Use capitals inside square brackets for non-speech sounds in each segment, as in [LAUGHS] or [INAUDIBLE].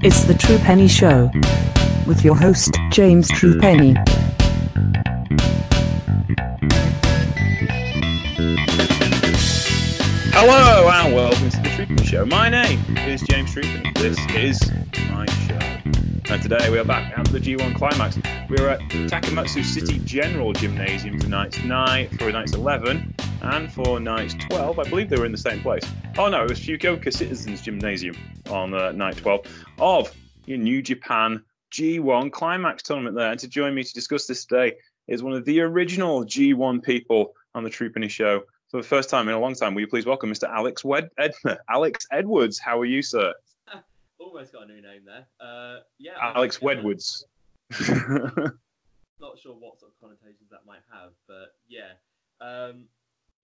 It's the True Penny Show with your host, James True Penny. Hello and welcome to the True Penny Show. My name is James True Penny. This is my show. And today we are back at the G1 Climax. We're at Takamatsu City General Gymnasium nights 9, for nights 11, and for night 12. I believe they were in the same place. Oh no, it was Fukuoka Citizens Gymnasium on uh, night 12 of your New Japan G1 Climax tournament there. And to join me to discuss this today is one of the original G1 people on the True Penny Show for the first time in a long time, will you please welcome Mr. Alex Wed- Ed- [LAUGHS] Alex Edwards? How are you, sir? [LAUGHS] Almost got a new name there. Uh, yeah. Alex I'm- Wedwards. Not sure what sort of connotations that might have, but yeah. Um,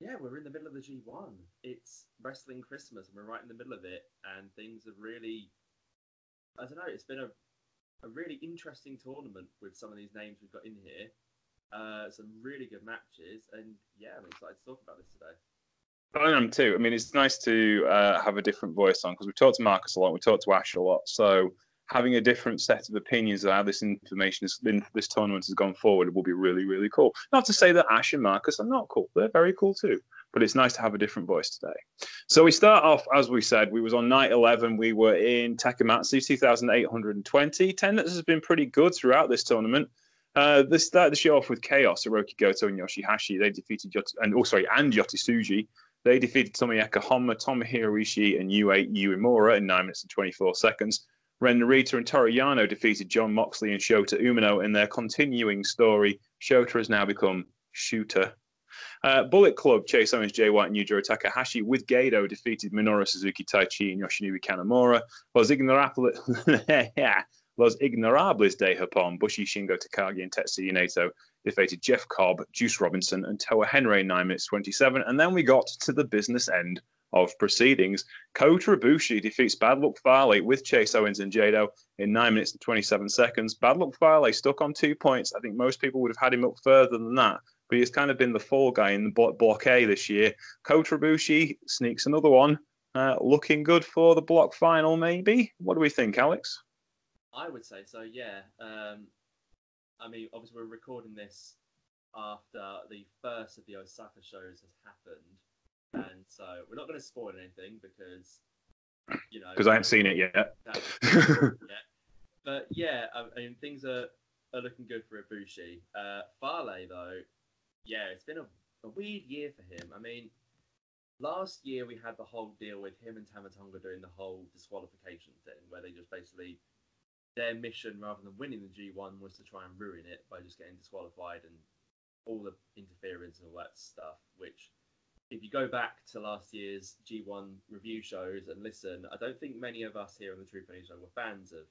yeah, we're in the middle of the G1. It's wrestling Christmas, and we're right in the middle of it, and things have really. I don't know. It's been a, a really interesting tournament with some of these names we've got in here. Uh, some really good matches, and yeah, I'm excited to talk about this today. I am too. I mean, it's nice to uh, have a different voice on because we've talked to Marcus a lot, we talked to Ash a lot. So having a different set of opinions of how this information is, in this tournament has gone forward will be really, really cool. Not to say that Ash and Marcus are not cool; they're very cool too. But it's nice to have a different voice today. So we start off, as we said, we was on night 11. We were in Takamatsu, 2,820. Attendance has been pretty good throughout this tournament. Uh, they started the show off with Chaos, Hirooki Goto and Yoshihashi. They defeated Yot- and oh sorry, and Yotisuji. They defeated Tomoaki Honma, Tomohiro Ishii, and Yuya Uemura in 9 minutes and 24 seconds. Ren Narita and Toru Yano defeated John Moxley and Shota Umino in their continuing story. Shota has now become Shooter. Uh, Bullet Club, Chase Owens, Jay White, and Yujiro Takahashi with Gado defeated Minoru Suzuki, Taichi, and Yoshinori Kanamura. Los Ignorables, [LAUGHS] Los Ignorables de Japón, Bushi, Shingo Takagi, and Tetsuya Naito defeated Jeff Cobb, Juice Robinson, and Toa Henare in 9 minutes 27. And then we got to the business end of proceedings. Kota Ibushi defeats Bad Luck Fale with Chase Owens and Jado in 9 minutes and 27 seconds. Bad Luck Fale stuck on two points. I think most people would have had him up further than that, but he's kind of been the fall guy in the block A this year. Kota Ibushi sneaks another one. Uh, looking good for the block final, maybe. What do we think, Alex? I would say so, yeah. Um, I mean, obviously, we're recording this after the first of the Osaka shows has happened, and so we're not going to spoil anything because, you know, Because I haven't seen it yet. [LAUGHS] But yeah, I mean, things are, are looking good for Ibushi. Uh, Fale, though, yeah, it's been a, a weird year for him. I mean, last year we had the whole deal with him and Tama Tonga doing the whole disqualification thing, where they just basically their mission rather than winning the G1 was to try and ruin it by just getting disqualified and all the interference and all that stuff. Which, if you go back to last year's G1 review shows and listen, I don't think many of us here on the True Penny Show were fans of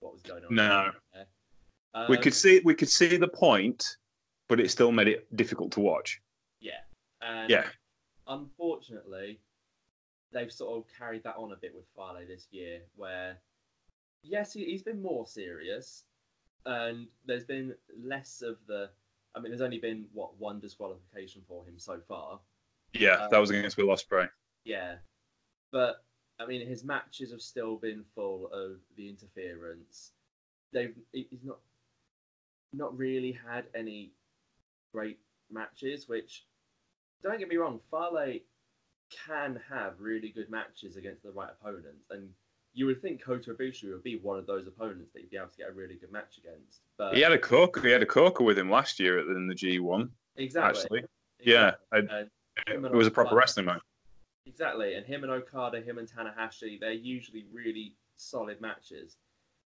what was going on. No. there. we Um, could see we could see the point, but it still made it difficult to watch. yeah, and Yeah. unfortunately, they've sort of carried that on a bit with Fale this year, where yes, he, he's been more serious, and there's been less of the. I mean, there's only been what one disqualification for him so far. Yeah, um, that was against Will Ospreay. Yeah, but I mean, his matches have still been full of the interference. They've he's not not really had any great matches. Which don't get me wrong, Fale can have really good matches against the right opponents, and you would think Kota Ibushi would be one of those opponents that you'd be able to get a really good match against. But He had a corker. He had a corker with him last year at- in the G1. exactly, Actually, yeah, exactly. I- And it was a proper wrestling match. Exactly, and him and Okada, him and Tanahashi, they're usually really solid matches.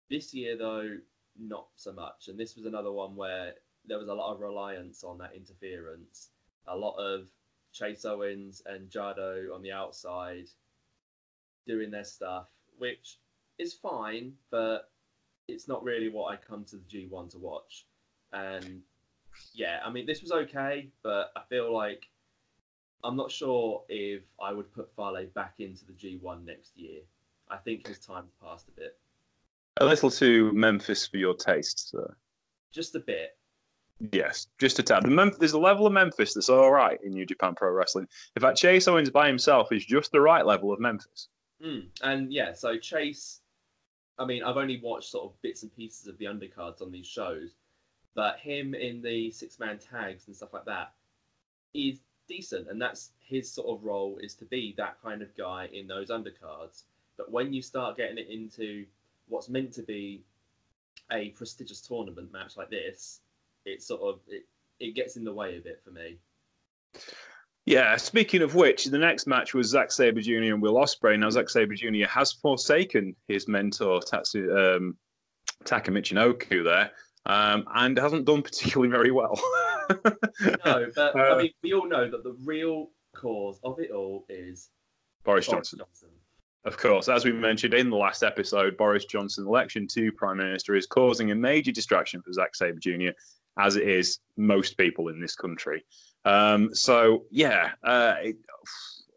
This year, though, not so much. And this was another one where there was a lot of reliance on that interference. A lot of Chase Owens and Jado on the outside doing their stuff, which is fine, but it's not really what I come to the G1 to watch. And yeah, I mean, this was okay, but I feel like I'm not sure if I would put Fale back into the G1 next year. I think his time's passed a bit. A little too Memphis for your taste, sir. Just a bit. Yes, just a tad. The Mem- there's a level of Memphis that's all right in New Japan Pro Wrestling. In fact, Chase Owens by himself is just the right level of Memphis. Mm. And yeah, so Chase I mean, I've only watched sort of bits and pieces of the undercards on these shows, but him in the six man tags and stuff like that is decent, and that's his sort of role is to be that kind of guy in those undercards. But when you start getting it into what's meant to be a prestigious tournament match like this, it sort of it, it gets in the way a bit for me. Yeah, speaking of which, the next match was Zack Sabre Jr. and Will Ospreay. Now, Zack Sabre Jr. has forsaken his mentor, Tatsu, um, Taka Michinoku, there, um, and hasn't done particularly very well. [LAUGHS] no, but Uh, I mean, we all know that the real cause of it all is Boris Boris Johnson. Johnson. Of course, as we mentioned in the last episode, Boris Johnson's election to Prime Minister is causing a major distraction for Zack Sabre Jr., as it is most people in this country. Um, so, yeah, uh, it,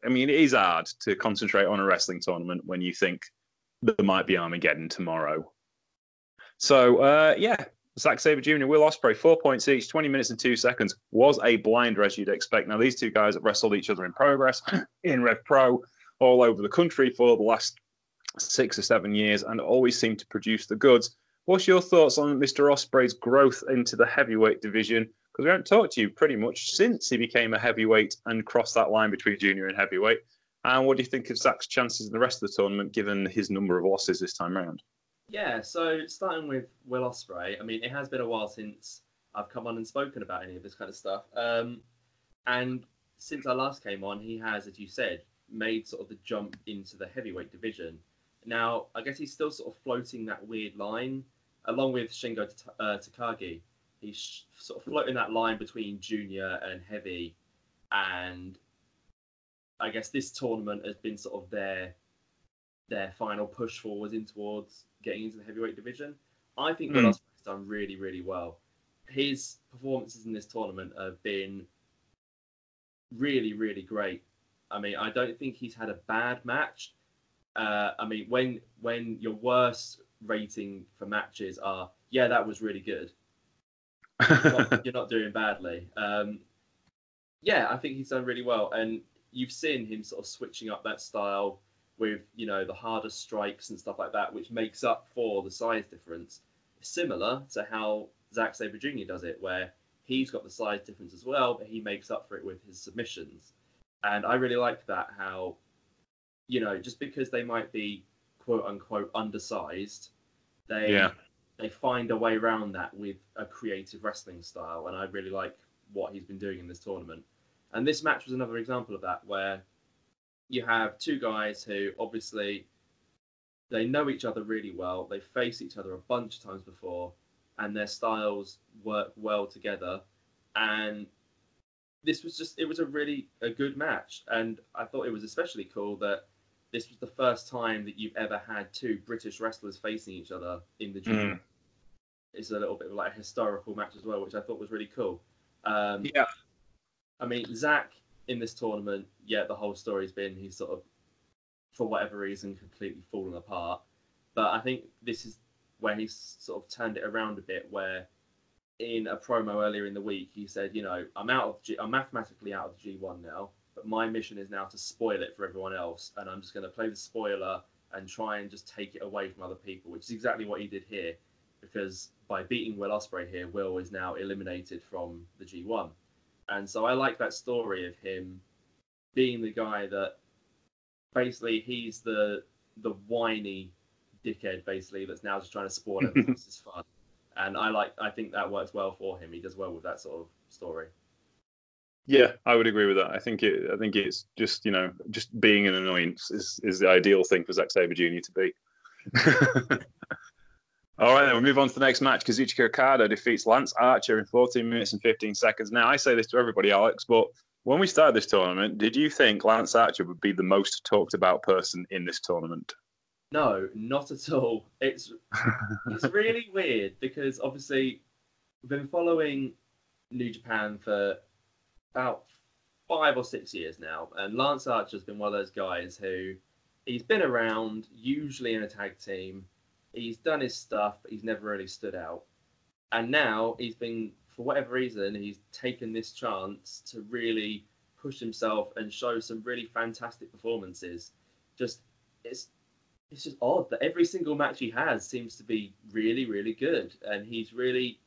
I mean, it is hard to concentrate on a wrestling tournament when you think there might be Armageddon tomorrow. So, uh, yeah, Zack Sabre Jr., Will Ospreay, four points each, 20 minutes and two seconds, was a blinder, as you'd expect. Now, these two guys have wrestled each other in progress [CLEARS THROAT] in Rev Pro all over the country for the last six or seven years and always seem to produce the goods. What's your thoughts on Mr. Ospreay's growth into the heavyweight division? Because we haven't talked to you pretty much since he became a heavyweight and crossed that line between junior and heavyweight. And what do you think of Zack's chances in the rest of the tournament, given his number of losses this time round? Yeah, so starting with Will Ospreay, I mean, it has been a while since I've come on and spoken about any of this kind of stuff. Um, and since I last came on, he has, as you said, made sort of the jump into the heavyweight division. Now, I guess he's still sort of floating that weird line, along with Shingo Ta- uh, Takagi. He's sort of floating that line between junior and heavy, and I guess this tournament has been sort of their their final push forwards in towards getting into the heavyweight division. I think Mm. Ospreay's done really, really well. His performances in this tournament have been really, really great. I mean, I don't think he's had a bad match. Uh, I mean, when when your worst rating for matches are, yeah, that was really good. You're not, [LAUGHS] you're not doing badly. Um, yeah, I think he's done really well, and you've seen him sort of switching up that style with you know the harder strikes and stuff like that, which makes up for the size difference. Similar to how Zack Sabre Jr. does it, where he's got the size difference as well, but he makes up for it with his submissions. And I really like that how, you know, just because they might be quote unquote undersized, they Yeah. they find a way around that with a creative wrestling style, and I really like what he's been doing in this tournament. And this match was another example of that, where you have two guys who obviously they know each other really well. They face each other a bunch of times before, and their styles work well together. And this was just it was a really a good match, and I thought it was especially cool that this was the first time that you've ever had two British wrestlers facing each other in the G. Mm. It's a little bit of like a historical match as well, which I thought was really cool. Um, Yeah. I mean, Zack in this tournament, yeah, the whole story's been he's sort of, for whatever reason, completely fallen apart. But I think this is where he's sort of turned it around a bit. Where in a promo earlier in the week, he said, you know, I'm out of G- I'm mathematically out of the G1 now, but my mission is now to spoil it for everyone else, and I'm just going to play the spoiler and try and just take it away from other people, which is exactly what he did here. Because by beating Will Ospreay here, Will is now eliminated from the G1. And so I like that story of him being the guy that basically he's the the whiny dickhead basically that's now just trying to spoil it because it's fun. And I like I think that works well for him. He does well with that sort of story. Yeah, I would agree with that. I think it. I think it's just you know just being an annoyance is is the ideal thing for Zack Sabre Jr. to be. [LAUGHS] All right, then we move on to the next match. Kazuchika Okada defeats Lance Archer in 14 minutes and 15 seconds. Now, I say this to everybody, Alex, but when we started this tournament, did you think Lance Archer would be the most talked about person in this tournament? No, not at all. It's it's [LAUGHS] really weird because obviously we've been following New Japan for about five or six years now, and Lance Archer's been one of those guys who he's been around, usually in a tag team. He's done his stuff, but he's never really stood out. And now he's been, for whatever reason, he's taken this chance to really push himself and show some really fantastic performances. Just it's it's just odd that every single match he has seems to be really, really good, and he's really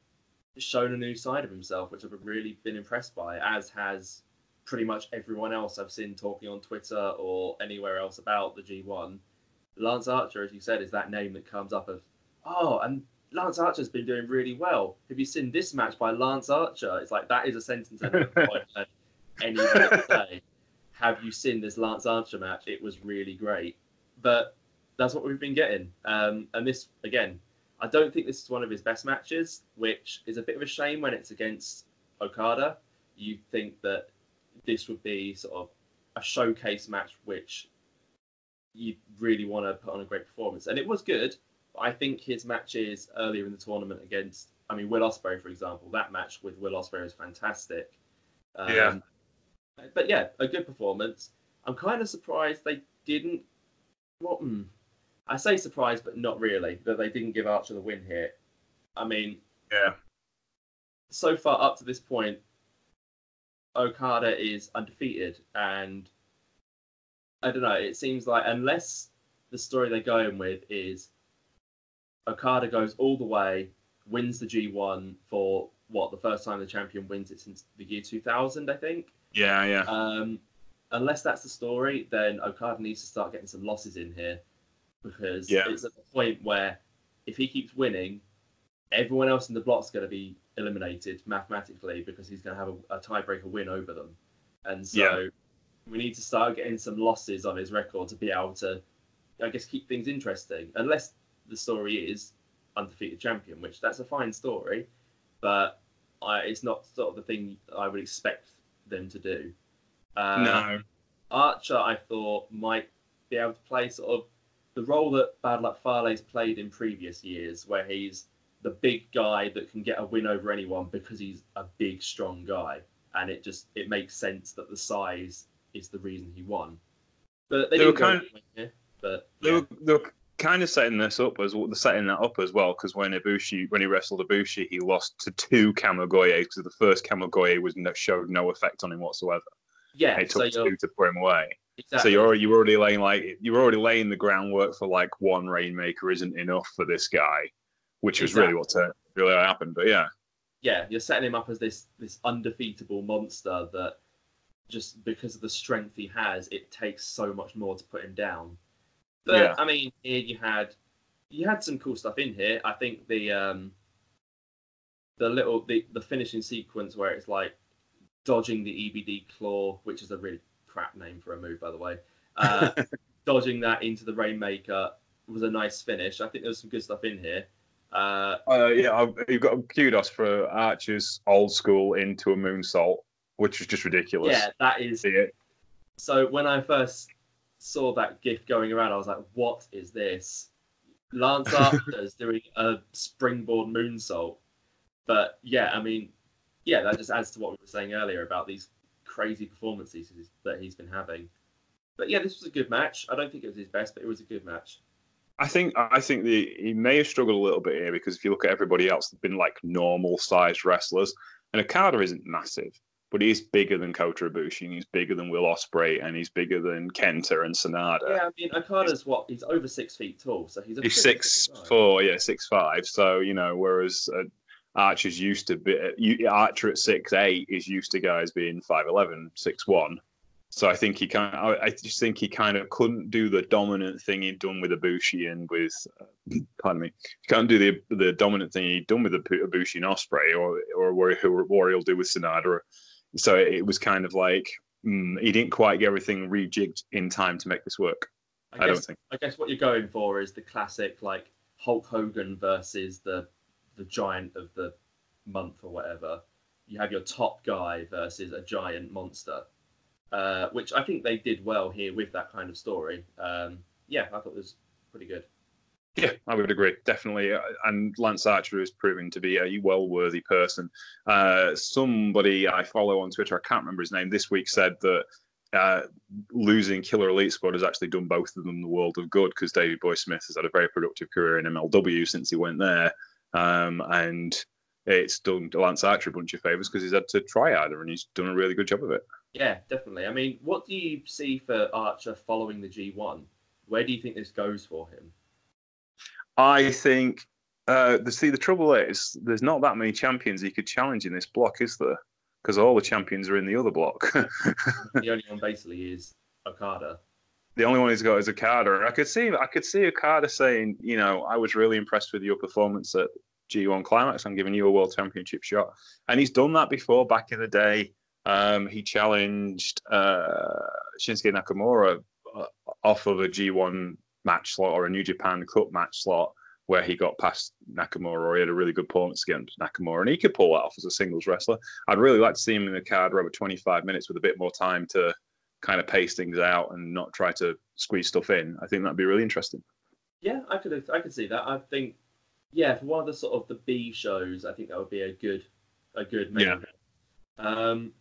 shown a new side of himself, which I've really been impressed by, as has pretty much everyone else I've seen talking on Twitter or anywhere else about the G1. Lance Archer, as you said, is that name that comes up of, oh, and Lance Archer's been doing really well. Have you seen this match by Lance Archer? It's like that is a sentence I've never [LAUGHS] quite heard anyone say. Have you seen this Lance Archer match? It was really great. But that's what we've been getting. Um, and this, again, I don't think this is one of his best matches, which is a bit of a shame when it's against Okada. You think that this would be sort of a showcase match, which you really want to put on a great performance. And it was good. I think his matches earlier in the tournament against, I mean, Will Ospreay, for example, that match with Will Ospreay was fantastic. Um, yeah. But yeah, a good performance. I'm kind of surprised they didn't. Well, hmm, I say surprised, but not really that they didn't give Archer the win here. I mean, yeah. So far up to this point, Okada is undefeated, and I don't know. It seems like unless the story they're going with is Okada goes all the way, wins the G1 for what the first time the champion wins it since the year 2000, I think. Yeah, yeah. Um, unless that's the story, then Okada needs to start getting some losses in here because yeah. it's at the point where if he keeps winning, everyone else in the block's going to be eliminated mathematically because he's going to have a, a tiebreaker win over them. And so yeah. We need to start getting some losses on his record to be able to, I guess, keep things interesting. Unless the story is undefeated champion, which that's a fine story, but I, it's not sort of the thing I would expect them to do. Uh, no. Archer, I thought, might be able to play sort of the role that Bad Luck Fale's played in previous years, where he's the big guy that can get a win over anyone because he's a big, strong guy, and it just it makes sense that the size is the reason he won. But they, they were kind of, here, but they yeah. were they were kind of setting this up as well. Setting that up as well because when Ibushi when he wrestled Ibushi, he lost to two Kamigoye because the first Kamigoye was no, showed no effect on him whatsoever. Yeah, it took so uh, two to put him away. Exactly. So you're you're already laying like you're already laying the groundwork for like one rainmaker isn't enough for this guy, which was exactly. really what to, uh, really happened. But yeah, yeah, you're setting him up as this this undefeatable monster that just because of the strength he has, it takes so much more to put him down. But yeah. I mean, here you had you had some cool stuff in here. I think the um the little the the finishing sequence where it's like dodging the EBD claw, which is a really crap name for a move, by the way. Uh, [LAUGHS] dodging that into the Rainmaker was a nice finish. I think there was some good stuff in here. Uh, uh, yeah, you've got kudos for Archer's old school into a moonsault, which is just ridiculous. Yeah, that is. So when I first saw that GIF going around, I was like, "What is this?" Lance [LAUGHS] Archer's doing a springboard moonsault. But yeah, I mean, yeah, that just adds to what we were saying earlier about these crazy performances that he's been having. But yeah, this was a good match. I don't think it was his best, but it was a good match. I think I think the he may have struggled a little bit here because if you look at everybody else, they've been like normal sized wrestlers, and Okada isn't massive, but he's bigger than Kota Ibushi, and he's bigger than Will Ospreay, and he's bigger than Kenta and Sanada. Yeah, I mean Okada's what he's over six feet tall, so he's he's six four, yeah, six five. So you know, whereas uh, Archer's used to be Archer at six eight is used to guys being 5'11", 6'1". So I think he kind of, I just think he kind of couldn't do the dominant thing he'd done with Ibushi and with, uh, [CLEARS THROAT] pardon me, he can't do the the dominant thing he'd done with Ibushi and Ospreay or or what, what he'll do with Sanada. So it was kind of like mm, he didn't quite get everything rejigged in time to make this work. I, guess, I don't think. I guess what you're going for is the classic like Hulk Hogan versus the the giant of the month or whatever. You have your top guy versus a giant monster, uh, which I think they did well here with that kind of story. Um, yeah, I thought it was pretty good. Yeah, I would agree, definitely. Uh, and Lance Archer is proving to be a well-worthy person. Uh, somebody I follow on Twitter, I can't remember his name, this week said that uh, losing Killer Elite Squad has actually done both of them the world of good because David Boy Smith has had a very productive career in MLW since he went there. Um, and it's done Lance Archer a bunch of favors because he's had to try harder and he's done a really good job of it. Yeah, definitely. I mean, what do you see for Archer following the G1? Where do you think this goes for him? I think uh, the see the trouble is there's not that many champions you could challenge in this block, is there? Because all the champions are in the other block. [LAUGHS] the only one basically is Okada. The only one he's got is Okada. I could see I could see Okada saying, you know, I was really impressed with your performance at G1 Climax. I'm giving you a world championship shot, and he's done that before back in the day. Um, he challenged uh, Shinsuke Nakamura uh, off of a G1 match slot or a New Japan Cup match slot where he got past Nakamura or he had a really good performance against Nakamura and he could pull that off as a singles wrestler. I'd really like to see him in the card over 25 minutes with a bit more time to kind of pace things out and not try to squeeze stuff in. I think that'd be really interesting. Yeah, I could I could see that. I think yeah, for one of the sort of the B shows, I think that would be a good a good main Yeah. Um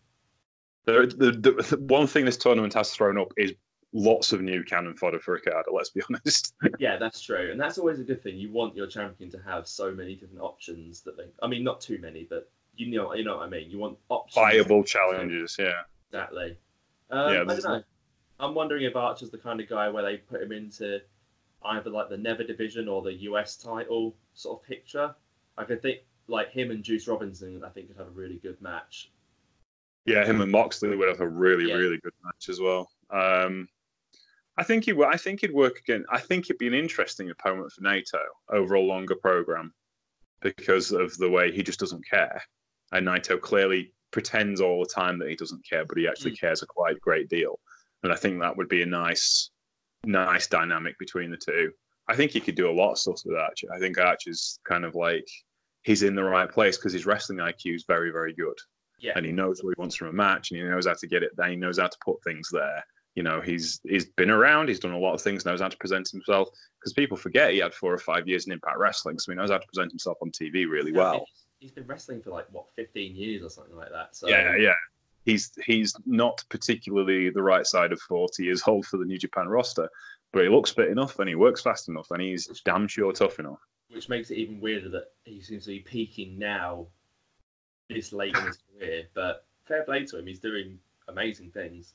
The, the, the, one thing this tournament has thrown up is lots of new cannon fodder for Ricardo, let's be [LAUGHS] honest. yeah, that's true. And that's always a good thing. You want your champion to have so many different options that they I mean not too many, but you know you know what I mean. You want options Viable challenges, yeah. Exactly. Um, Yeah, I don't know. I'm wondering if Archer's the kind of guy where they put him into either like the Never division or the US title sort of picture. I could think like him and Juice Robinson. I think could have a really good match. Yeah, him and Moxley would have a really, Yeah. really good match as well. Um, I think he, I think he'd work again. I think it'd be an interesting opponent for Naito over a longer program because of the way he just doesn't care, and Naito clearly pretends all the time that he doesn't care, but he actually hmm. cares a quite great deal. And I think that would be a nice, nice dynamic between the two. I think he could do a lot of stuff with Archer. I think Archer's kind of like he's in the right place because his wrestling IQ is very, very good Yeah. and he knows what he wants from a match and he knows how to get it there. He knows how to put things there. You know, he's he's been around, he's done a lot of things, knows how to present himself. Because people forget he had four or five years in Impact Wrestling, so he knows how to present himself on TV really Yeah, well. he's- been wrestling for like what 15 years or something like that. So Yeah, yeah. He's he's not particularly the right side of forty years [LAUGHS] old for the New Japan roster, but he looks fit enough and he works fast enough and he's damn sure tough enough. which makes it even weirder that he seems to be peaking now, this late in his career. But fair play to him. He's doing amazing things.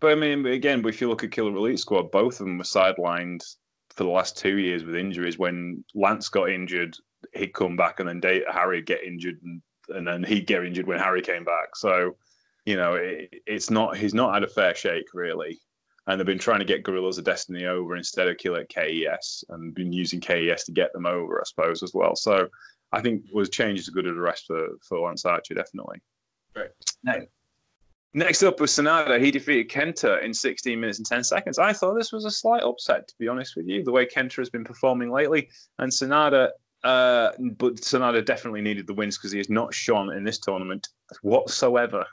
But I mean, again, if you look at Killer Elite Squad, both of them were sidelined for the last two years with injuries. When Lance got injured, he'd come back, and then Dave, Harry get injured, and, and then he'd get injured when Harry came back. So, you know, it, it's not he's not had a fair shake really. And they've been trying to get Guerrillas of Destiny over instead of Killer KES, and been using KES to get them over, I suppose, as well. So, I think was changes good as the rest for for Lance Archer, definitely. Right. Now, Next up was Sanada. He defeated Kenta in 16 minutes and 10 seconds. I thought this was a slight upset, to be honest with you, the way Kenta has been performing lately. And Sanada, uh, but Sanada definitely needed the wins because he has not shone in this tournament whatsoever.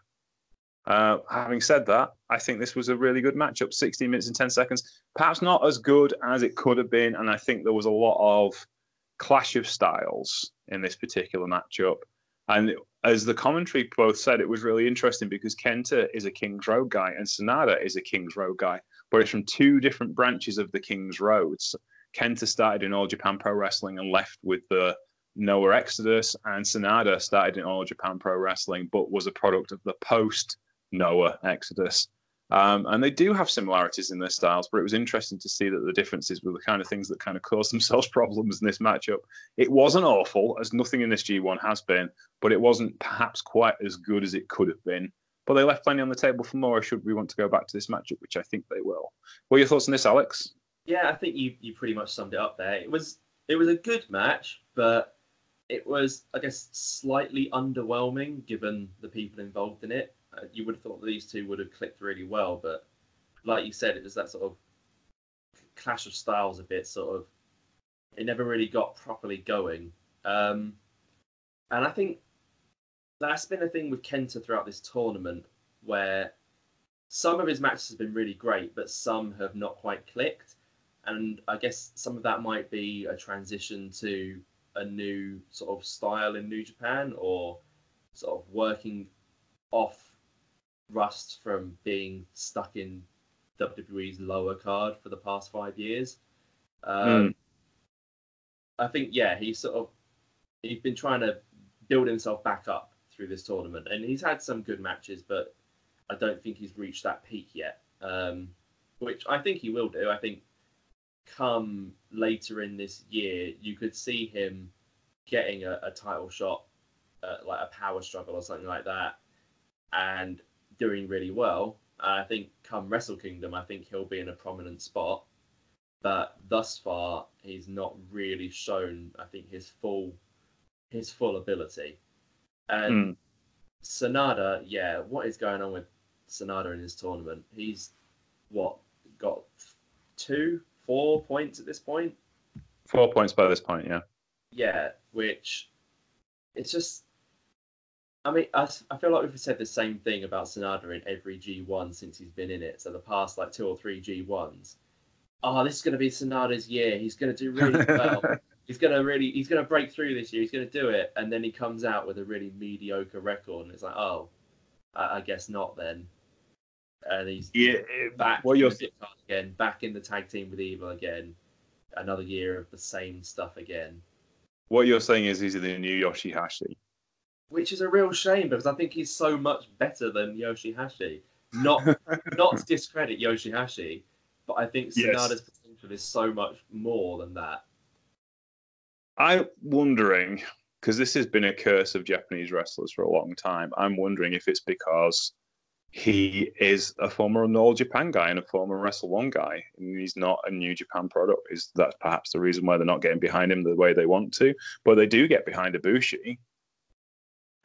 Uh, having said that, I think this was a really good matchup 16 minutes and 10 seconds. Perhaps not as good as it could have been. And I think there was a lot of clash of styles in this particular matchup. And as the commentary both said, it was really interesting because Kenta is a King's Road guy and Sanada is a King's Road guy, but it's from two different branches of the King's Roads. Kenta started in All Japan Pro Wrestling and left with the Noah Exodus, and Sanada started in All Japan Pro Wrestling, but was a product of the post Noah Exodus. Um, and they do have similarities in their styles, but it was interesting to see that the differences were the kind of things that kind of caused [LAUGHS] themselves problems in this matchup. It wasn't awful, as nothing in this G1 has been, but it wasn't perhaps quite as good as it could have been. But they left plenty on the table for more. Should we want to go back to this matchup, which I think they will. What are your thoughts on this, Alex? Yeah, I think you you pretty much summed it up there. It was it was a good match, but it was I guess slightly underwhelming given the people involved in it. Uh, you would have thought these two would have clicked really well, but like you said, it was that sort of clash of styles a bit. Sort of, it never really got properly going. Um, and I think that's been a thing with Kenta throughout this tournament, where some of his matches have been really great, but some have not quite clicked. And I guess some of that might be a transition to a new sort of style in New Japan or sort of working off rust from being stuck in WWE's lower card for the past five years. Um, I think, yeah, he's sort of he's been trying to build himself back up through this tournament, and he's had some good matches, but I don't think he's reached that peak yet. Um, which I think he will do. I think come later in this year, you could see him getting a, a title shot, uh, like a power struggle or something like that, and doing really well. I think come Wrestle Kingdom, I think he'll be in a prominent spot. But thus far, he's not really shown, I think, his full his full ability. And Mm. Sanada, yeah, what is going on with Sanada in his tournament? He's what got two, four points at this point. Four points by this point, yeah. Yeah, which it's just. I mean, I, I feel like we've said the same thing about Sanada in every G1 since he's been in it. So the past like two or three G1s. Oh, this is going to be Sanada's year. He's going to do really [LAUGHS] well. he's going to really, he's going to break through this year. He's going to do it. And then he comes out with a really mediocre record. And it's like, oh, I, I guess not then. And he's yeah. back What in you're the again, back in the tag team with Evil again. Another year of the same stuff again. what you're saying is he's the new Yoshihashi. Which is a real shame because I think he's so much better than Yoshihashi. Not [LAUGHS] not to discredit Yoshihashi, but I think Yes. Potential is so much more than that. I'm wondering because this has been a curse of Japanese wrestlers for a long time. I'm wondering if it's because he is a former All Japan guy and a former Wrestle One guy, and he's not a New Japan product. Is that perhaps the reason why they're not getting behind him the way they want to? But they do get behind Ibushi,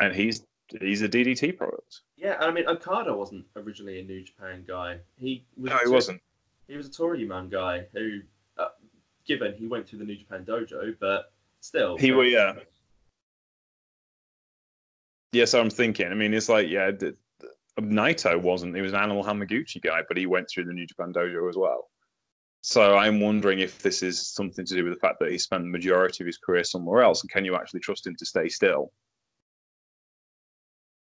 and he's he's a DDT product. Yeah, I mean Okada wasn't originally a New Japan guy. He was No, he wasn't. He was a Toryumon guy who, uh, given he went through the New Japan dojo, but still He was yeah. Yes, I'm thinking. I mean, it's like yeah, the, the- Naito wasn't. He was an Animal Hamaguchi guy, but he went through the New Japan dojo as well. So I'm wondering if this is something to do with the fact that he spent the majority of his career somewhere else, and can you actually trust him to stay still?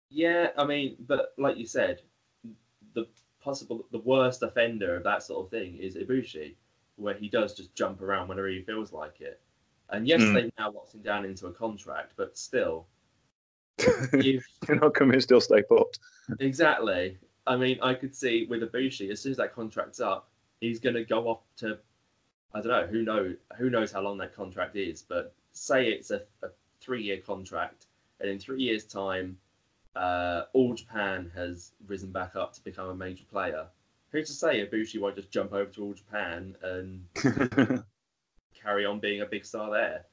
Yeah, I mean, but like you said, the possible the worst offender of that sort of thing is Ibushi, where he does just jump around whenever he feels like it. And yes, Mm. they've now locked him down into a contract, but still, [LAUGHS] you've You're not coming, still stay put. exactly. I mean, I could see with Ibushi, as soon as that contract's up, he's going to go off to, I don't know, who know, who knows how long that contract is, but say it's a, a three-year contract, and in three years' time, uh, All Japan has risen back up to become a major player. Who's to say Ibushi won't just jump over to All Japan and [LAUGHS] carry on being a big star there?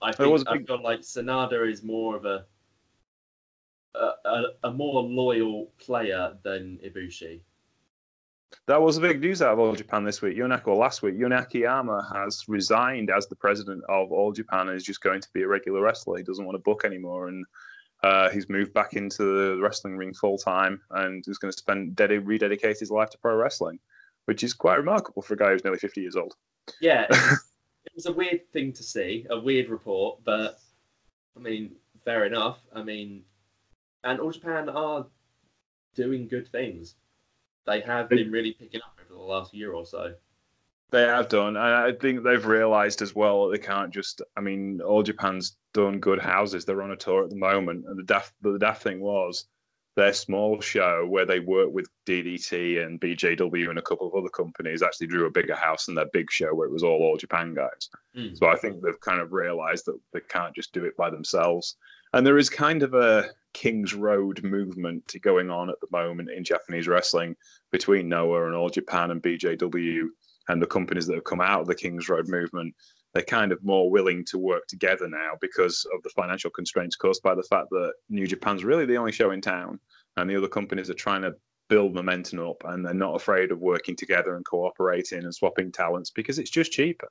I was think a I big- feel like Sanada is more of a a, a, a more loyal player than Ibushi. That was the big news out of All Japan this week. Yonaka, last week, Jun Akiyama has resigned as the president of All Japan and is just going to be a regular wrestler. He doesn't want to book anymore, and uh, he's moved back into the wrestling ring full time and is going to spend dedi- rededicate his life to pro wrestling, which is quite remarkable for a guy who's nearly 50 years old. Yeah, [LAUGHS] it was a weird thing to see, a weird report, but I mean, fair enough. I mean, and All Japan are doing good things. They have been really picking up over the last year or so. They have done, and I think they've realised as well that they can't just. I mean, All Japan's done good houses. They're on a tour at the moment, and the daft the daft thing was their small show where they work with DDT and BJW and a couple of other companies actually drew a bigger house than their big show where it was all All Japan guys. Mm. So I think they've kind of realised that they can't just do it by themselves. And there is kind of a King's Road movement going on at the moment in Japanese wrestling between Noah and All Japan and BJW and the companies that have come out of the King's Road movement. They're kind of more willing to work together now because of the financial constraints caused by the fact that New Japan's really the only show in town, and the other companies are trying to build momentum up, and they're not afraid of working together and cooperating and swapping talents because it's just cheaper.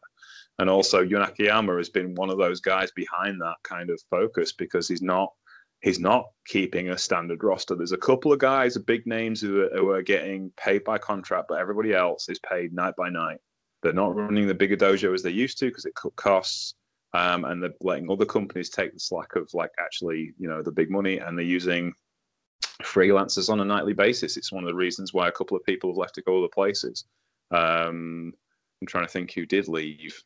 And also, Jun Akiyama has been one of those guys behind that kind of focus because he's not he's not keeping a standard roster. There's a couple of guys, big names who are, who are getting paid by contract, but everybody else is paid night by night. They're not running the bigger dojo as they used to because it costs, um, and they're letting other companies take the slack of like actually, you know, the big money, and they're using freelancers on a nightly basis. It's one of the reasons why a couple of people have left to go other places. Um, I'm trying to think who did leave.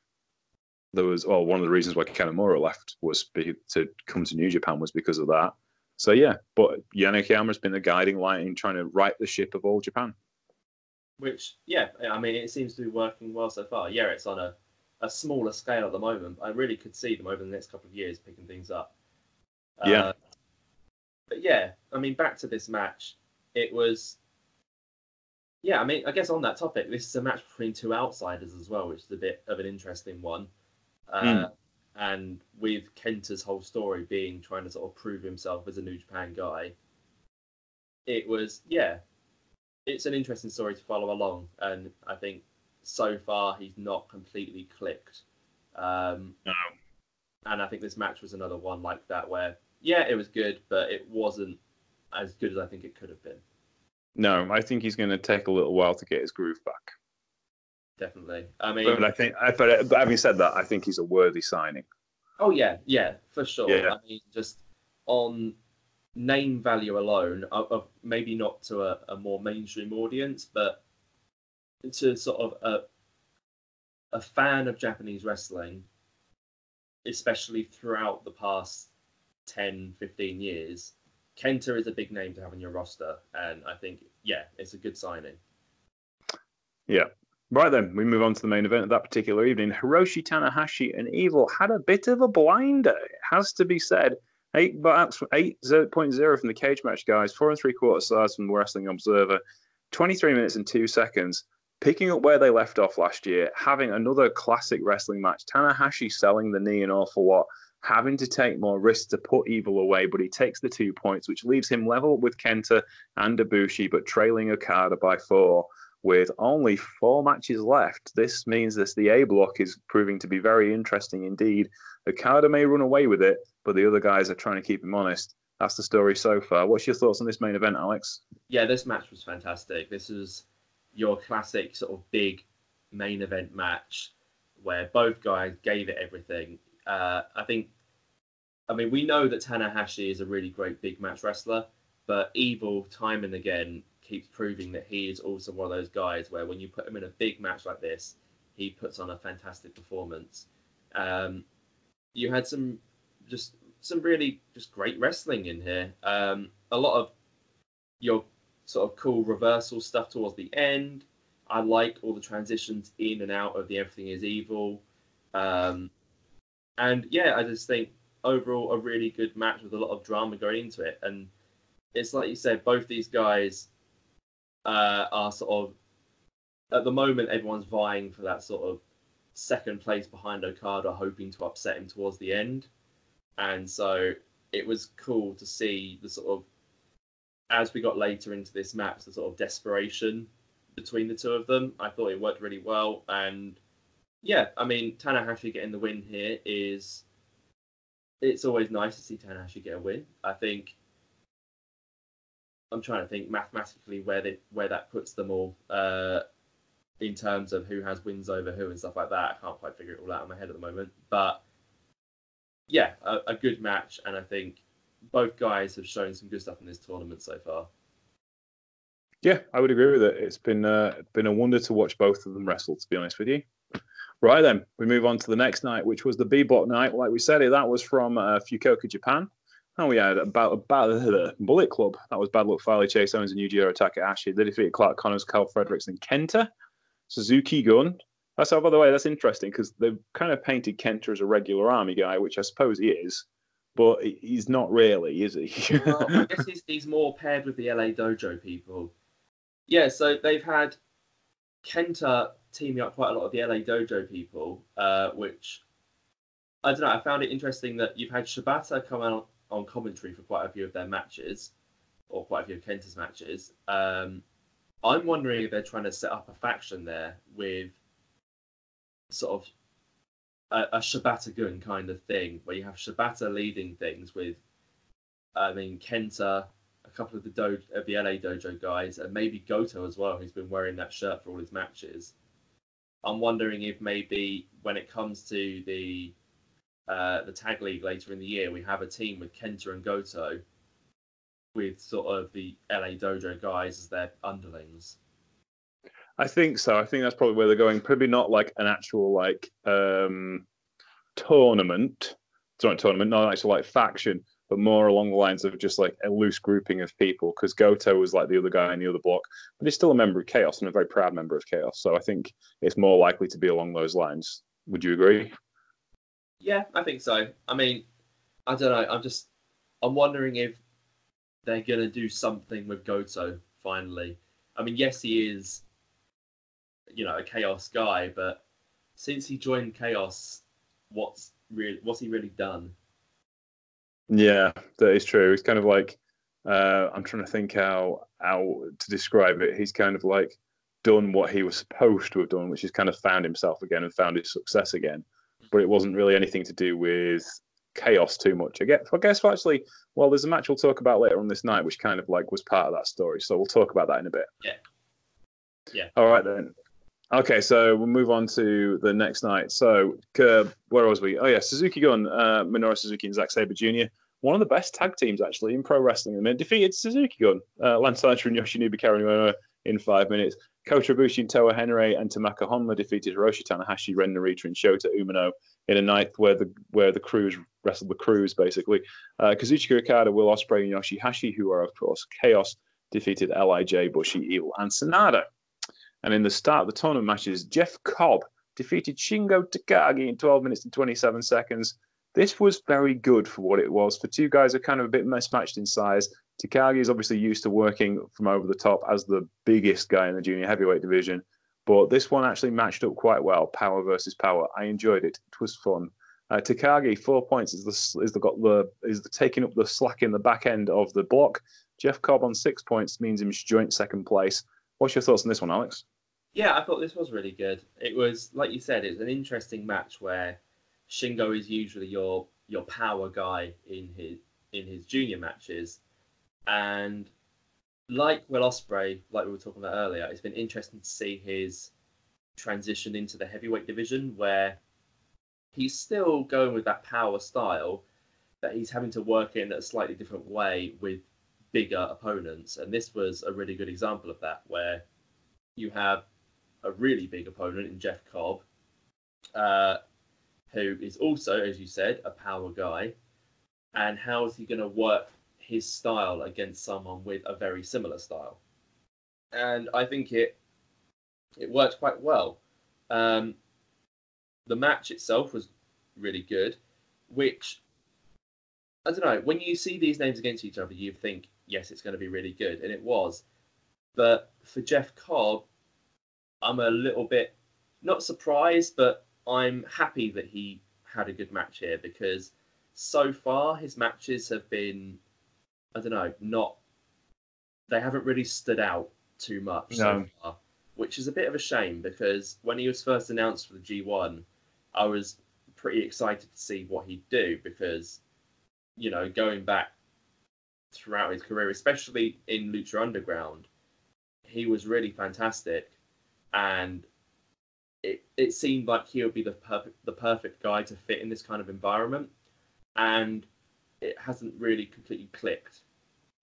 There was, well, one of the reasons why Kanemaru left was be, to come to New Japan was because of that. So yeah, but Jun Akiyama's been the guiding light in trying to right the ship of all Japan. which yeah, I mean it seems to be working well so far. Yeah, it's on a, a smaller scale at the moment. I really could see them over the next couple of years picking things up. Yeah. Uh, but yeah, I mean back to this match, it was. Yeah, I mean, I guess on that topic, this is a match between two outsiders as well, which is a bit of an interesting one. Uh, Mm. And with Kenta's whole story being trying to sort of prove himself as a New Japan guy, it was yeah, it's an interesting story to follow along, and I think so far he's not completely clicked. Um, No. and I think this match was another one like that where yeah, it was good, but it wasn't as good as I think it could have been. No, I think he's going to take a little while to get his groove back. Definitely. I mean, But I think, but, uh, but having said that, I think he's a worthy signing. Oh yeah, yeah, for sure. Yeah. I mean, just on name value alone, of, of maybe not to a, a more mainstream audience, but to sort of a a fan of Japanese wrestling, especially throughout the past 10, 15 years, Kenta is a big name to have on your roster, and I think yeah, it's a good signing. Right then, we move on to the main event of that particular evening. Hiroshi Tanahashi and Evil had a bit of a blinder, it has to be said. Eight bats, eight point zero from the cage match, guys. Four and three quarter stars from the Wrestling Observer. Twenty-three minutes and two seconds. Picking up where they left off last year, having another classic wrestling match. Tanahashi selling the knee an awful lot, having to take more risks to put Evil away, but he takes the two points, which leaves him level with Kenta and Ibushi, but trailing Okada by four with only four matches left. This means that the A block is proving to be very interesting indeed. Okada may run away with it, but the other guys are trying to keep him honest. That's the story so far. What's your thoughts on this main event, Alex? yeah, this match was fantastic. This is your classic sort of big main event match where both guys gave it everything. Uh, I think, I mean, we know that Tanahashi is a really great big match wrestler, but Evil, time and again, keeps proving that he is also one of those guys where when you put him in a big match like this, he puts on a fantastic performance. Um, you had some just some really just great wrestling in here. Um, a lot of your sort of cool reversal stuff towards the end. I like all the transitions in and out of the Everything Is Evil. Um, and yeah, I just think overall a really good match with a lot of drama going into it. And it's like you said, both these guys uh, are sort of at the moment everyone's vying for that sort of second place behind Okada, hoping to upset him towards the end. And so it was cool to see the sort of as we got later into this match, the sort of desperation between the two of them. I thought it worked really well, and yeah, I mean Tanahashi getting the win here is it's always nice to see Tanahashi get a win. I think I'm trying to think mathematically where they where that puts them all uh, in terms of who has wins over who and stuff like that. I can't quite figure it all out in my head at the moment, but yeah, a, a good match, and I think both guys have shown some good stuff in this tournament so far. Yeah, I would agree with it. It's been uh, been a wonder to watch both of them wrestle. To be honest with you. Right then, we move on to the next night, which was the B Block night. Like we said, that was from uh, Fukuoka, Japan. And we had about about uh, Bullet Club. That was Bad Luck Fale, Chase Owens, and Yujiro Takahashi. They defeated Clark Connors, Karl Fredericks, and Kenta. Suzuki Gun. That's how, by the way, that's interesting because they've kind of painted Kenta as a regular army guy, which I suppose he is, but he's not really, is he? well, I [LAUGHS] guess he's, he's more paired with the LA Dojo people. Yeah, so they've had Kenta teaming up quite a lot of the LA Dojo people, uh, which I don't know. I found it interesting that you've had Shibata come out on commentary for quite a few of their matches, or quite a few of Kenta's matches. Um, I'm wondering if they're trying to set up a faction there with sort of a, a Shibata Gun kind of thing, where you have Shibata leading things with I mean, Kenta, a couple of the do- of the LA Dojo guys, and maybe Goto as well, who's been wearing that shirt for all his matches. I'm wondering if maybe when it comes to the uh, the tag league later in the year, we have a team with Kenta and Goto, with sort of the LA Dojo guys as their underlings. I think so. I think that's probably where they're going. Probably not like an actual like um tournament. It's not a tournament, not an actual like faction, but more along the lines of just like a loose grouping of people. Because Goto was like the other guy in the other block, but he's still a member of Chaos and a very proud member of Chaos. So I think it's more likely to be along those lines. Would you agree? Yeah, I think so. I mean, I don't know. I'm just, I'm wondering if they're gonna do something with Goto finally. I mean, yes, he is, you know, a Chaos guy, but since he joined Chaos, what's really what's he really done? Yeah, that is true. He's kind of like uh, I'm trying to think how how to describe it. He's kind of like done what he was supposed to have done, which is kind of found himself again and found his success again. But it wasn't really anything to do with chaos too much. I guess, I guess actually, well, there's a match we'll talk about later on this night, which kind of like was part of that story. So we'll talk about that in a bit. Yeah. Yeah. All right then. Okay, so we'll move on to the next night. So, uh, where was we? Oh, yeah, Suzuki Gun, uh, Minoru Suzuki and Zack Sabre Jr. One of the best tag teams, actually, in pro wrestling. I mean, defeated Suzuki Gun, uh, Lance Archer and Yoshinobu Kanemaru in five minutes. Kota Ibushi and Toa Henare and Tomoaki Honma defeated Hiroshi Tanahashi, Ren Narita, and Shota Umino in a night where the where the crews wrestled the crews, basically. Uh, Kazuchika Okada, Will Ospreay, and Yoshihashi, who are, of course, Chaos, defeated LIJ, Bushi, Evil, and Sanada. And in the start of the tournament matches, Jeff Cobb defeated Shingo Takagi in 12 minutes and 27 seconds. This was very good for what it was. For two guys who are kind of a bit mismatched in size, Takagi is obviously used to working from over the top as the biggest guy in the junior heavyweight division. But this one actually matched up quite well, power versus power. I enjoyed it. It was fun. Uh, Takagi, four points is the is the got the is the taking up the slack in the back end of the block. Jeff Cobb on six points means him joint second place. What's your thoughts on this one, Alex? Yeah, I thought this was really good. It was like you said, it's an interesting match where Shingo is usually your your power guy in his in his junior matches, and like Will Ospreay, like we were talking about earlier, it's been interesting to see his transition into the heavyweight division where he's still going with that power style, but he's having to work in a slightly different way with bigger opponents. And this was a really good example of that, where you have a really big opponent in Jeff Cobb, uh, who is also, as you said, a power guy. And how is he going to work his style against someone with a very similar style? And I think it it worked quite well. Um, the match itself was really good, which I don't know. When you see these names against each other, you think, yes, it's going to be really good, and it was. But for Jeff Cobb, I'm a little bit not surprised, but I'm happy that he had a good match here because so far his matches have been, I don't know, not they haven't really stood out too much no. so far, which is a bit of a shame because when he was first announced for the G1, I was pretty excited to see what he'd do because, you know, going back throughout his career, especially in Lucha Underground, he was really fantastic and it, it seemed like he would be the perfect the perfect guy to fit in this kind of environment, and it hasn't really completely clicked.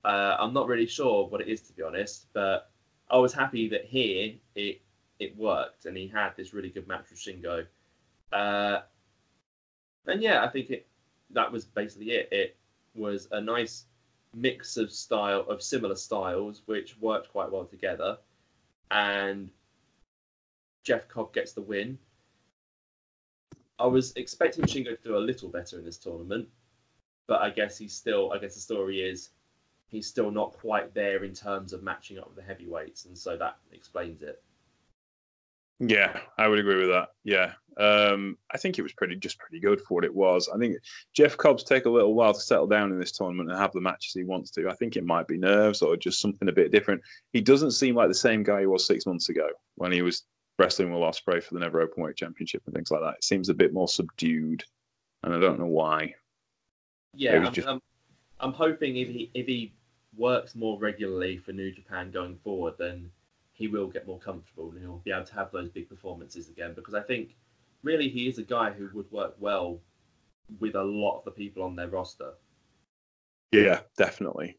Uh, I'm not really sure what it is to be honest, but I was happy that here it it worked and he had this really good match with Shingo. Uh, and yeah, I think it that was basically it. It was a nice mix of style of similar styles which worked quite well together and Jeff Cobb gets the win. I was expecting Shingo to do a little better in this tournament, but I guess he's still. I guess the story is he's still not quite there in terms of matching up with the heavyweights, and so that explains it. Yeah, I would agree with that. Yeah, um, I think it was pretty just pretty good for what it was. I think Jeff Cobb's take a little while to settle down in this tournament and have the matches he wants to. I think it might be nerves or just something a bit different. He doesn't seem like the same guy he was six months ago when he was wrestling Will Ospreay for the Never Openweight Championship and things like that. It seems a bit more subdued, and I don't know why. Yeah, I'm, just... I'm, I'm, hoping if he if he works more regularly for New Japan going forward, then he will get more comfortable and he'll be able to have those big performances again. Because I think really he is a guy who would work well with a lot of the people on their roster. Yeah, definitely.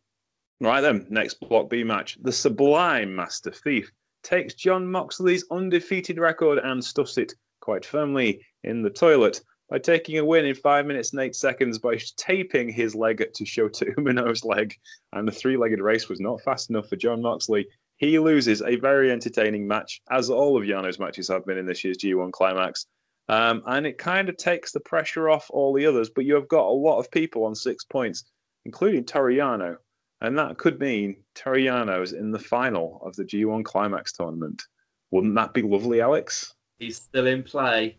Right then, next Block B match: the Sublime Master Thief takes John Moxley's undefeated record and stuffs it quite firmly in the toilet by taking a win in five minutes and eight seconds by taping his leg to show Shota Umino's [LAUGHS] leg. And the three legged race was not fast enough for John Moxley. He loses a very entertaining match, as all of Yano's matches have been in this year's G1 Climax. Um, and it kind of takes the pressure off all the others, but you have got a lot of people on six points, including Toru Yano. And that could mean Toru Yano is in the final of the G1 Climax tournament. Wouldn't that be lovely, Alex? He's still in play.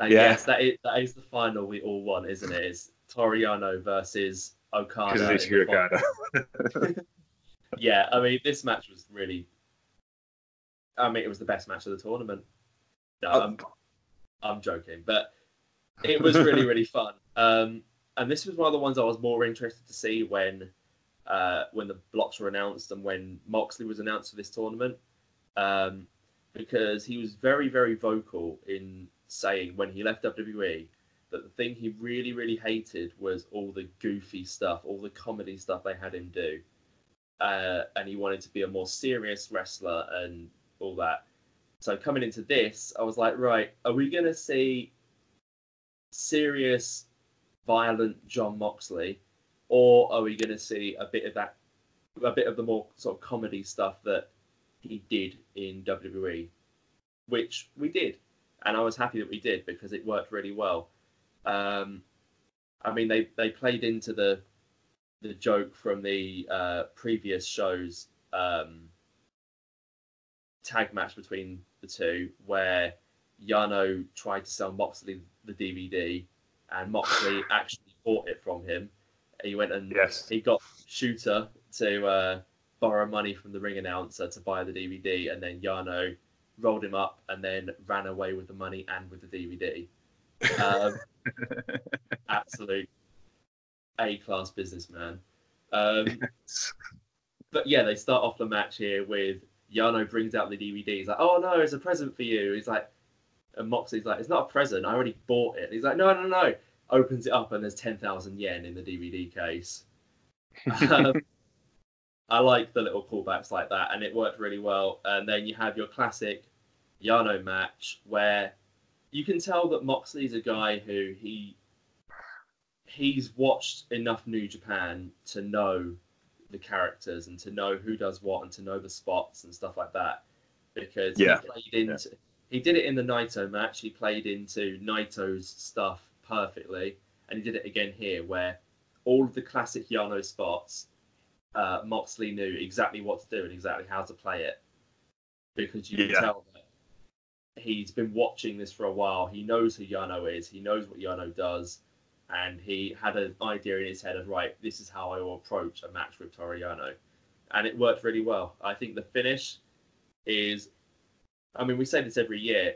Uh, Yeah. Yes, that is, that is the final we all want, isn't it? It's Toru Yano versus Okada. Because it's in the final. Okada. [LAUGHS] Yeah, I mean, this match was really. I mean, it was the best match of the tournament. No, Oh. I'm, I'm joking, but it was really, [LAUGHS] really fun. Um, and this was one of the ones I was more interested to see when, uh, when the blocks were announced and when Moxley was announced for this tournament, um, because he was very, very vocal in saying when he left WWE that the thing he really, really hated was all the goofy stuff, all the comedy stuff they had him do. Uh, and he wanted to be a more serious wrestler and all that. So coming into this, I was like, right, are we going to see serious, violent John Moxley, or are we going to see a bit of that, a bit of the more sort of comedy stuff that he did in WWE, which we did, and I was happy that we did because it worked really well. Um, I mean, they they played into the the joke from the uh, previous show's um, tag match between the two, where Yano tried to sell Moxley the DVD, and Moxley [SIGHS] actually bought it from him. He went and Yes. he got Shooter to uh, borrow money from the ring announcer to buy the DVD, and then Yano rolled him up and then ran away with the money and with the DVD. [LAUGHS] Um, absolute A class businessman. Um, but yeah, they start off the match here with Yano brings out the DVD. He's like, "Oh no, it's a present for you." He's like, and Moxley's like, "It's not a present. I already bought it." He's like, "No, no, no." Opens it up and there's ten thousand yen in the DVD case. [LAUGHS] Um, I like the little callbacks like that, and it worked really well. And then you have your classic Yano match where you can tell that Moxley's a guy who he he's watched enough New Japan to know the characters and to know who does what and to know the spots and stuff like that. Because Yeah. he played into he did it in the Naito match. He played into Naito's stuff perfectly, and he did it again here, where all of the classic Yano spots, uh, Moxley knew exactly what to do and exactly how to play it, because you Yeah. can tell that he's been watching this for a while. He knows who Yano is. He knows what Yano does, and he had an idea in his head of right, this is how I will approach a match with Toru Yano, and it worked really well. I think the finish is, I mean, we say this every year.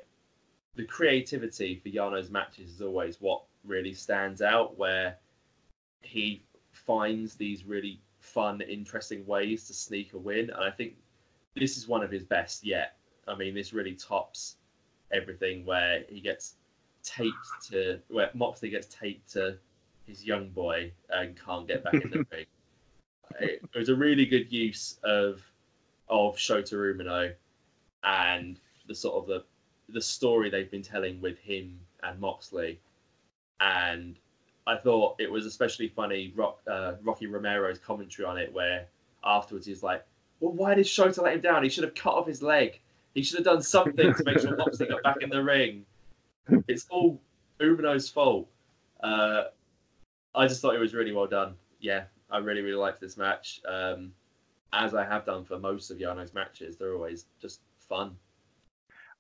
The creativity for Yano's matches is always what really stands out, where he finds these really fun, interesting ways to sneak a win, and I think this is one of his best yet. I mean, this really tops everything where he gets taped to where Moxley gets taped to his young boy and can't get back in the [LAUGHS] ring. It, it was a really good use of of Shota Umino and the sort of the the story they've been telling with him and Moxley, and I thought it was especially funny. Rock, uh, Rocky Romero's commentary on it, where afterwards he's like, "Well, why did Shota let him down? He should have cut off his leg. He should have done something to make sure Moxley got back in the ring. It's all Umino's fault." Uh, I just thought it was really well done. Yeah, I really, really liked this match. Um, as I have done for most of Yano's matches, they're always just fun.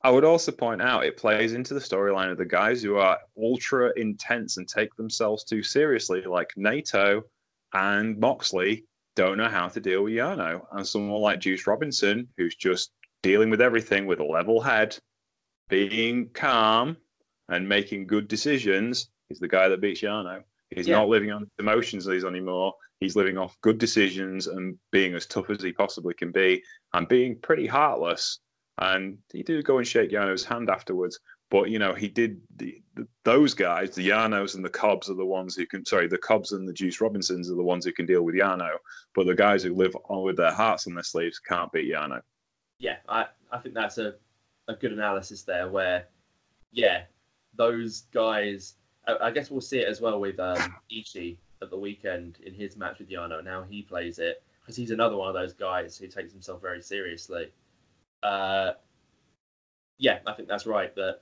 I would also point out it plays into the storyline of the guys who are ultra intense and take themselves too seriously, like Naito and Moxley don't know how to deal with Yano. And someone like Juice Robinson, who's just dealing with everything with a level head, being calm and making good decisions, is the guy that beats Yano. He's Yeah. not living on emotions these anymore. He's living off good decisions and being as tough as he possibly can be and being pretty heartless. And he did go and shake Yano's hand afterwards. But you know, he did the, the those guys, the Yanos and the Cobbs are the ones who can sorry, the Cobbs and the Juice Robinsons are the ones who can deal with Yano. But the guys who live on with their hearts on their sleeves can't beat Yano. yeah, I, I think that's a, a good analysis there where, yeah, those guys, I, I guess we'll see it as well with um, [COUGHS] Ishii at the weekend in his match with Yano and how he plays it because he's another one of those guys who takes himself very seriously. Uh, yeah, I think that's right. That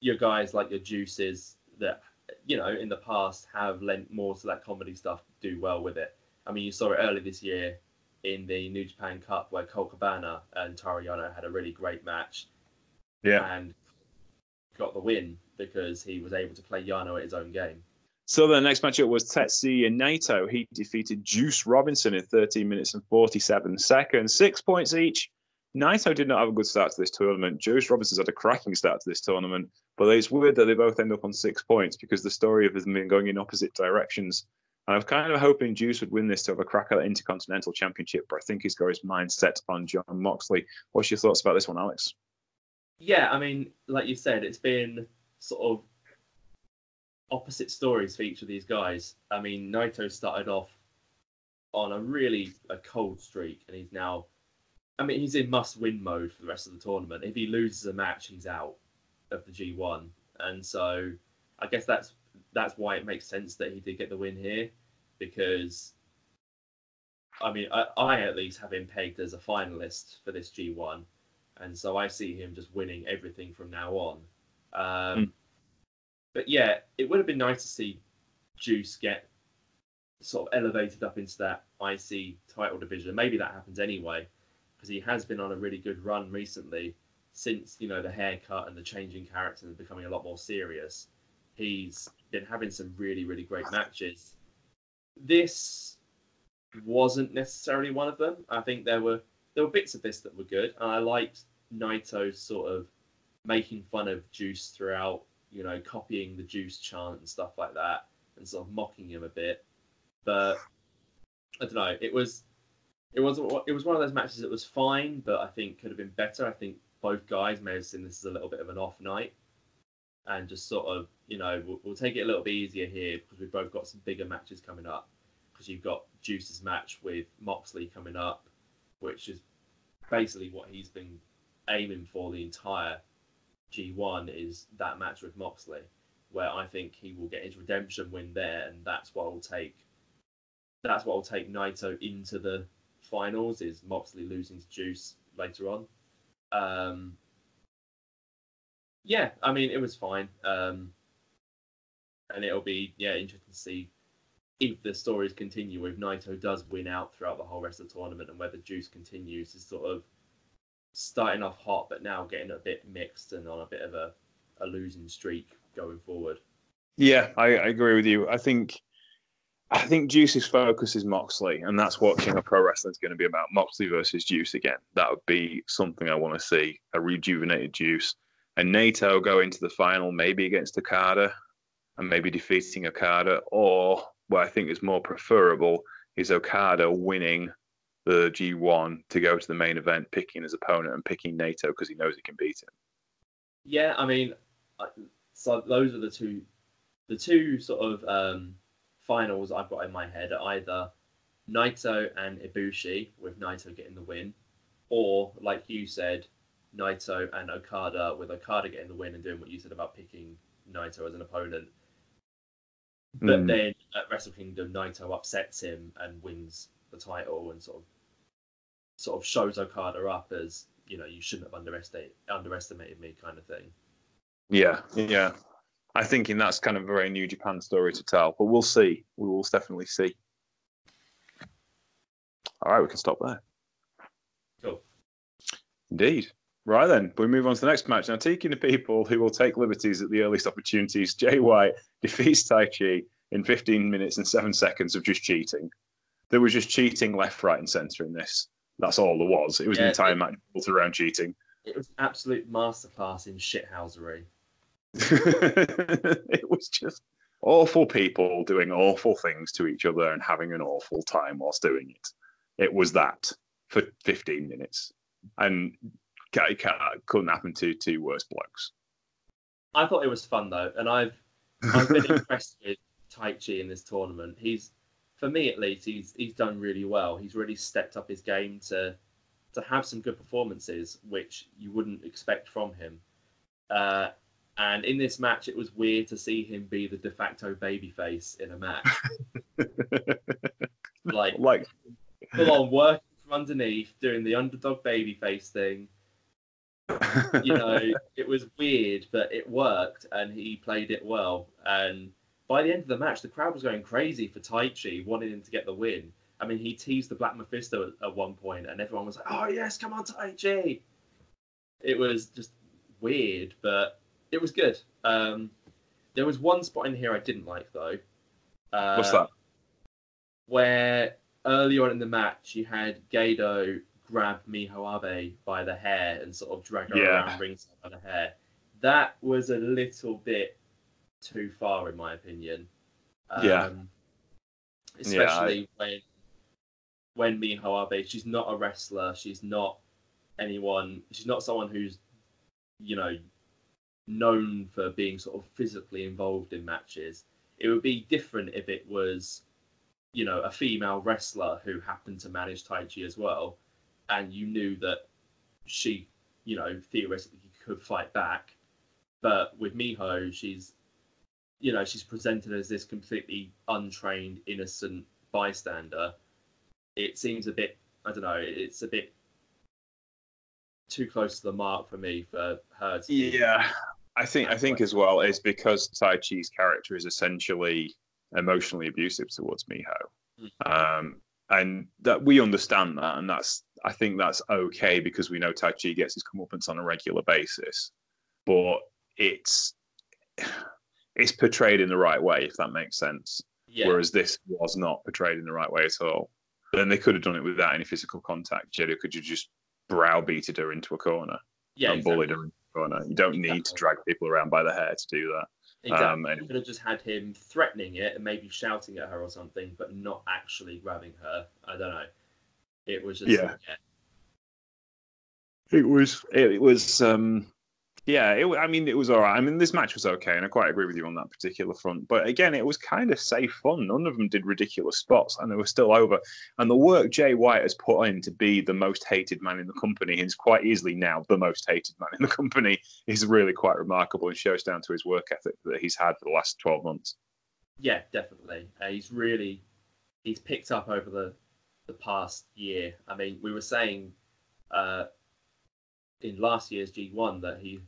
your guys like your juices that you know in the past have lent more to that comedy stuff do well with it. I mean, you saw it earlier this year in the New Japan Cup where Colt Cabana and Toru Yano had a really great match. Yeah. And got the win because he was able to play Yano at his own game. So the next matchup was Tetsuya Naito. He defeated Juice Robinson in 13 minutes and 47 seconds, six points each. Naito did not have a good start to this tournament. Juice Robinson's had a cracking start to this tournament, but it's weird that they both end up on six points because the story of them going in opposite directions. And I was kind of hoping Juice would win this to have a crack at the Intercontinental Championship, but I think he's got his mind set on John Moxley. What's your thoughts about this one, Alex? Yeah, I mean, like you said, it's been sort of opposite stories for each of these guys. I mean, Naito started off on a really a cold streak, and he's now, I mean, he's in must-win mode for the rest of the tournament. If he loses a match, he's out of the G1, and so I guess that's that's why it makes sense that he did get the win here, because I mean, I, I at least have him pegged as a finalist for this G1, and so I see him just winning everything from now on. Um, Mm. But yeah, it would have been nice to see Juice get sort of elevated up into that IC title division. Maybe that happens anyway, because he has been on a really good run recently since you know the haircut and the changing character and becoming a lot more serious. He's been having some really really great matches. This wasn't necessarily one of them. I think there were there were bits of this that were good, and I liked Naito's sort of making fun of Juice throughout, you know, copying the Juice chant and stuff like that, and sort of mocking him a bit. But I don't know. It was it was it was one of those matches that was fine, but I think could have been better. I think both guys may have seen this as a little bit of an off night, and just sort of you know we'll, we'll take it a little bit easier here because we've both got some bigger matches coming up. Because you've got Juice's match with Moxley coming up, which is basically what he's been aiming for the entire G1 is that match with Moxley, where I think he will get his redemption win there, and that's what will take. That's what will take Naito into the finals is Moxley losing to Juice later on. Um, yeah, I mean it was fine, um, and it'll be yeah interesting to see if the stories continue. If Naito does win out throughout the whole rest of the tournament, and whether Juice continues to sort of starting off hot, but now getting a bit mixed and on a bit of a, a losing streak going forward. Yeah, I, I agree with you. I think I think Juice's focus is Moxley, and that's what King of Pro Wrestling is going to be about. Moxley versus Juice again. That would be something I want to see. A rejuvenated Juice. And Naito go into the final, maybe against Okada, and maybe defeating Okada, or what I think is more preferable is Okada winning the G1 to go to the main event, picking his opponent and picking Naito because he knows he can beat him. Yeah, I mean, so those are the two, the two sort of um, finals I've got in my head are either Naito and Ibushi, with Naito getting the win, or like you said, Naito and Okada, with Okada getting the win and doing what you said about picking Naito as an opponent. But Mm. then at Wrestle Kingdom, Naito upsets him and wins the title and sort of sort of shows Okada up as you know you shouldn't have underestimated underestimated me kind of thing. Yeah, yeah. I think in that's kind of a very New Japan story to tell, but we'll see. We will definitely see. All right, we can stop there. Cool. Indeed. Right then, we move on to the next match. Now, taking the people who will take liberties at the earliest opportunities, Jay White [LAUGHS] defeats Taichi in 15 minutes and seven seconds of just cheating. There was just cheating left, right, and centre in this. That's all there was. It was an entire it- match built around cheating. It was absolute masterclass in shithousery. [LAUGHS] it was just awful people doing awful things to each other and having an awful time whilst doing it. It was that for 15 minutes. And ca- couldn't happen to two worse blokes. I thought it was fun though, and I've I've been [LAUGHS] impressed with Taichi in this tournament. He's, for me at least, he's he's done really well. He's really stepped up his game to to have some good performances, which you wouldn't expect from him. Uh, And in this match, it was weird to see him be the de facto babyface in a match. [LAUGHS] like, like full on working from underneath, doing the underdog babyface thing. [LAUGHS] You know, it was weird, but it worked, and he played it well. And by the end of the match, the crowd was going crazy for Taichi, wanting him to get the win. I mean, he teased the Black Mephisto at, at one point, and everyone was like, "Oh yes, come on, Taichi!" It was just weird, but it was good. Um, there was one spot in here I didn't like though. Uh, What's that? Where early on in the match, you had Gedo grab Miho Abe by the hair and sort of drag her Yeah. around ringside by the hair. That was a little bit too far, in my opinion. Um, Yeah. Especially when when Miho Abe, she's not a wrestler. She's not anyone. She's not someone who's, you know, known for being sort of physically involved in matches. It would be different if it was, you know, a female wrestler who happened to manage Taichi as well, and you knew that she, you know, theoretically could fight back. But with Miho, she's, you know, she's presented as this completely untrained, innocent bystander. It seems a bit, I don't know, it's a bit too close to the mark for me for her to Yeah, I think I think as well is because Taichi's character is essentially emotionally abusive towards Miho, um, and that we understand that, and that's I think that's okay because we know Tai Chi gets his comeuppance on a regular basis, but it's it's portrayed in the right way if that makes sense. Yeah, Whereas this was not portrayed in the right way at all. Then they could have done it without any physical contact. Jericho could have just browbeated her into a corner yeah, and bullied her into corner. You don't need to drag people around by the hair to do that. Exactly. Um, and- you could have just had him threatening it and maybe shouting at her or something, but not actually grabbing her. I don't know. It was just Yeah. It was. It was. Um, yeah. It, I mean, it was all right. I mean, this match was okay, and I quite agree with you on that particular front. But again, it was kind of safe fun. None of them did ridiculous spots, and they were still over. And the work Jay White has put in to be the most hated man in the company, and is quite easily now the most hated man in the company, is really quite remarkable and shows down to his work ethic that he's had for the last twelve months. Yeah, definitely. Uh, he's really he's picked up over the the past year. I mean, we were saying uh, in last year's G1 that he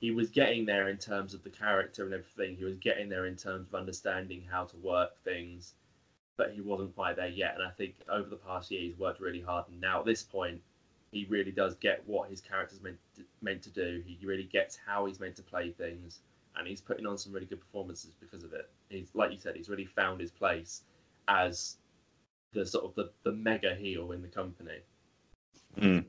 he was getting there in terms of the character and everything. He was getting there in terms of understanding how to work things, but he wasn't quite there yet. And I think over the past year, he's worked really hard. And now at this point, he really does get what his character's meant to, meant to do. He really gets how he's meant to play things, and he's putting on some really good performances because of it. He's like you said, he's really found his place as the sort of the, the mega heel in the company. Hmm.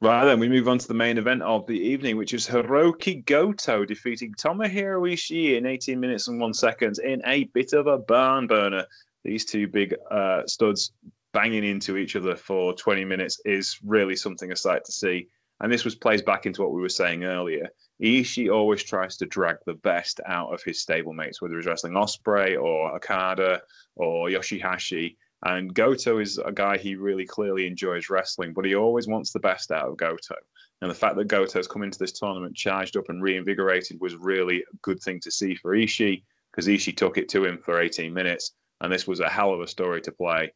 Right then, we move on to the main event of the evening, which is Hirooki Goto defeating Tomohiro Ishii in 18 minutes and one second in a bit of a barn burner. These two big uh, studs banging into each other for 20 minutes is really something a sight to see. And this was plays back into what we were saying earlier. Ishii always tries to drag the best out of his stablemates, whether he's wrestling Ospreay or Okada or Yoshihashi. And Goto is a guy he really clearly enjoys wrestling, but he always wants the best out of Goto. And the fact that Goto's come into this tournament charged up and reinvigorated was really a good thing to see for Ishii, because Ishii took it to him for 18 minutes, and this was a hell of a story to play.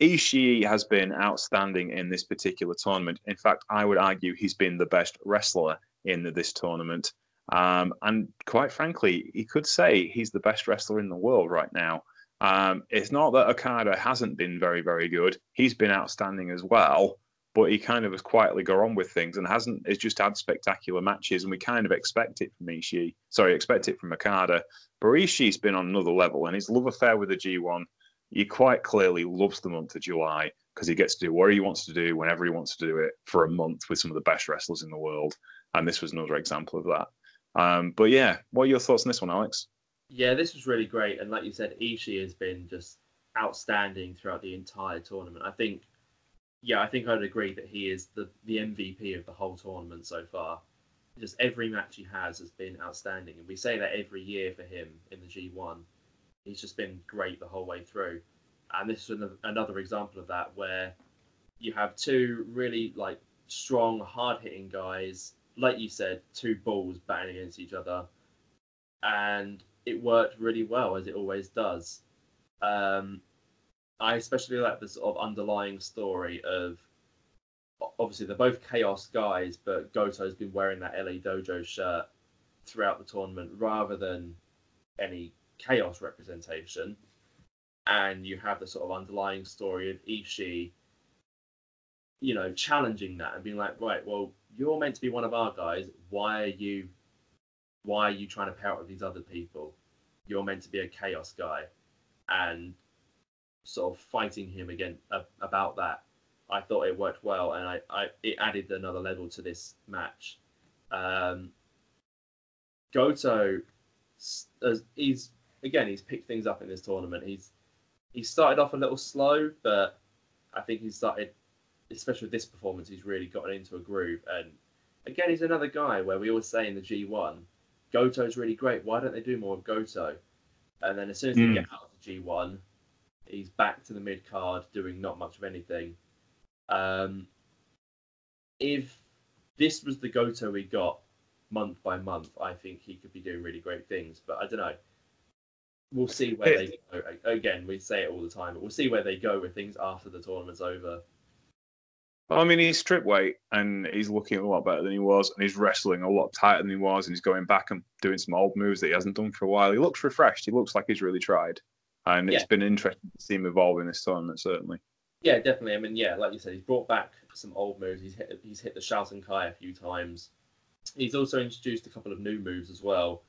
Ishii has been outstanding in this particular tournament. In fact, I would argue he's been the best wrestler in this tournament. Um, and quite frankly, he could say he's the best wrestler in the world right now. Um, it's not that Okada hasn't been very, very good. He's been outstanding as well, but he kind of has quietly gone on with things and hasn't. Has just had spectacular matches, and we kind of expect it from Ishii. Sorry, expect it from Okada. But Ishii's been on another level, and his love affair with the G1, he quite clearly loves the month of July because he gets to do whatever he wants to do whenever he wants to do it for a month with some of the best wrestlers in the world. And this was another example of that. Um, but yeah, what are your thoughts on this one, Alex? Yeah, this was really great, and like you said, Ishii has been just outstanding throughout the entire tournament. I think, yeah, I think I'd agree that he is the the MVP of the whole tournament so far. Just every match he has has been outstanding, and we say that every year for him in the G1. He's just been great the whole way through, and this is another, example of that where you have two really like strong, hard hitting guys like you said, two balls batting against each other, and it worked really well as it always does. Um, I especially like the sort of underlying story of obviously they're both chaos guys, but Goto's been wearing that LA Dojo shirt throughout the tournament rather than any chaos representation. And you have the sort of underlying story of Ishii, you know, challenging that and being like, right, well, you're meant to be one of our guys. Why are you why are you trying to pair up with these other people? You're meant to be a chaos guy. And sort of fighting him again uh, about that I thought it worked well, and I, I it added another level to this match. Um, Goto, he's again, he's picked things up in this tournament. He's he started off a little slow, but I think he started, especially with this performance, he's really gotten into a groove. And again, he's another guy where we always say in the G1, Goto's really great. Why don't they do more of Goto? And then as soon as mm. they hmm. get out of the G1, he's back to the mid card doing not much of anything. Um, if this was the Goto we got month by month, I think he could be doing really great things. But I don't know. We'll see where they go. Again, we say it all the time, but we'll see where they go with things after the tournament's over. I mean, he's strip weight and he's looking a lot better than he was, and he's wrestling a lot tighter than he was, and he's going back and doing some old moves that he hasn't done for a while. He looks refreshed. He looks like he's really tried, and yeah. it's been interesting to see him evolve in this tournament, certainly. Yeah, definitely. I mean, yeah, like you said, he's brought back some old moves. He's hit he's hit the Shouten Kai a few times. He's also introduced a couple of new moves as well.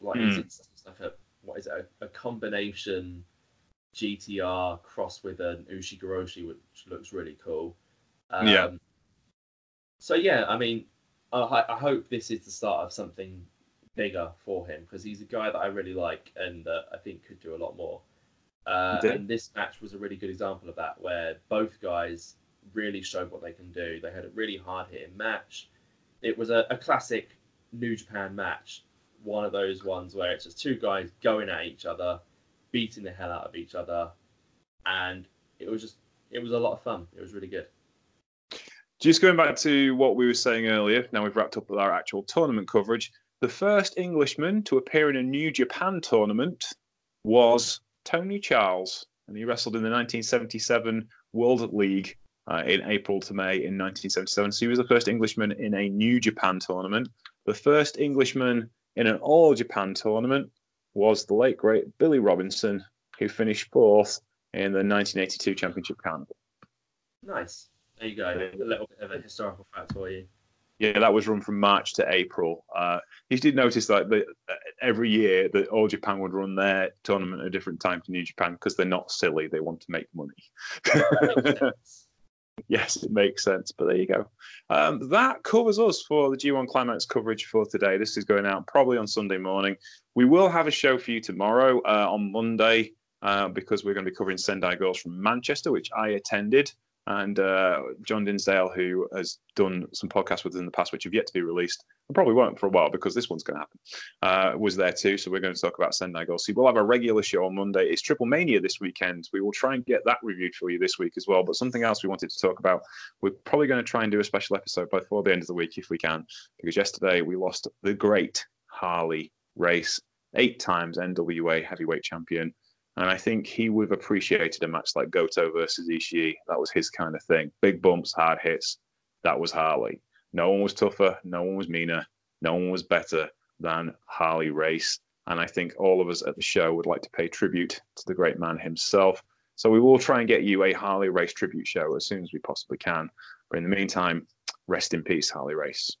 Like mm. it's, it's, like a what is it? A, a, combination GTR cross with an Ushigoroshi, which looks really cool. Um, yeah. So yeah, I mean, I, I hope this is the start of something bigger for him because he's a guy that I really like and uh, I think could do a lot more. Uh, and this match was a really good example of that, where both guys really showed what they can do. They had a really hard hitting match. It was a, a classic New Japan match, one of those ones where it's just two guys going at each other, beating the hell out of each other, and it was just it was a lot of fun. It was really good. Just going back to what we were saying earlier, now we've wrapped up with our actual tournament coverage. The first Englishman to appear in a New Japan tournament was Tony Charles, and he wrestled in the 1977 World League uh, in April to May in 1977. So he was the first Englishman in a New Japan tournament. The first Englishman in an All Japan tournament was the late great Billy Robinson, who finished fourth in the 1982 Championship Carnival. Nice. There you go. A little bit of a historical fact for you. Yeah, that was run from March to April. Uh, you did notice that the, every year that All Japan would run their tournament at a different time to New Japan because they're not silly; they want to make money. [LAUGHS] yes, it makes sense. But there you go. Um, that covers us for the G1 Climax coverage for today. This is going out probably on Sunday morning. We will have a show for you tomorrow uh, on Monday uh, because we're going to be covering Sendai Girls from Manchester, which I attended and uh, John Dinsdale, who has done some podcasts with us in the past, which have yet to be released, and probably won't for a while because this one's going to happen, uh, was there too. So we're going to talk about Sendai Girls. We'll have a regular show on Monday. It's Triple Mania this weekend. We will try and get that reviewed for you this week as well. But something else we wanted to talk about, we're probably going to try and do a special episode before the end of the week if we can, because yesterday we lost the great Harley Race, eight times NWA heavyweight champion. And I think he would have appreciated a match like Goto versus Ishii. That was his kind of thing. Big bumps, hard hits. That was Harley. No one was tougher. No one was meaner. No one was better than Harley Race. And I think all of us at the show would like to pay tribute to the great man himself. So we will try and get you a Harley Race tribute show as soon as we possibly can. But in the meantime, rest in peace, Harley Race.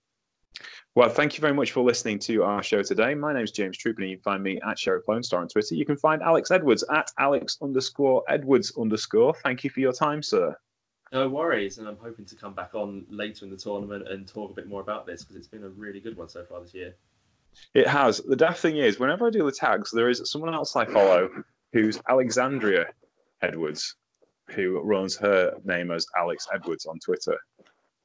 Well, thank you very much for listening to our show today. My name is James Troop, and you can find me at Sheriff Lone Star on Twitter. You can find Alex Edwards at Alex underscore Edwards underscore. Thank you for your time, sir. No worries, and I'm hoping to come back on later in the tournament and talk a bit more about this because it's been a really good one so far this year. It has. The daft thing is, whenever I do the tags, there is someone else I follow who's Alexandria Edwards, who runs her name as Alex Edwards on Twitter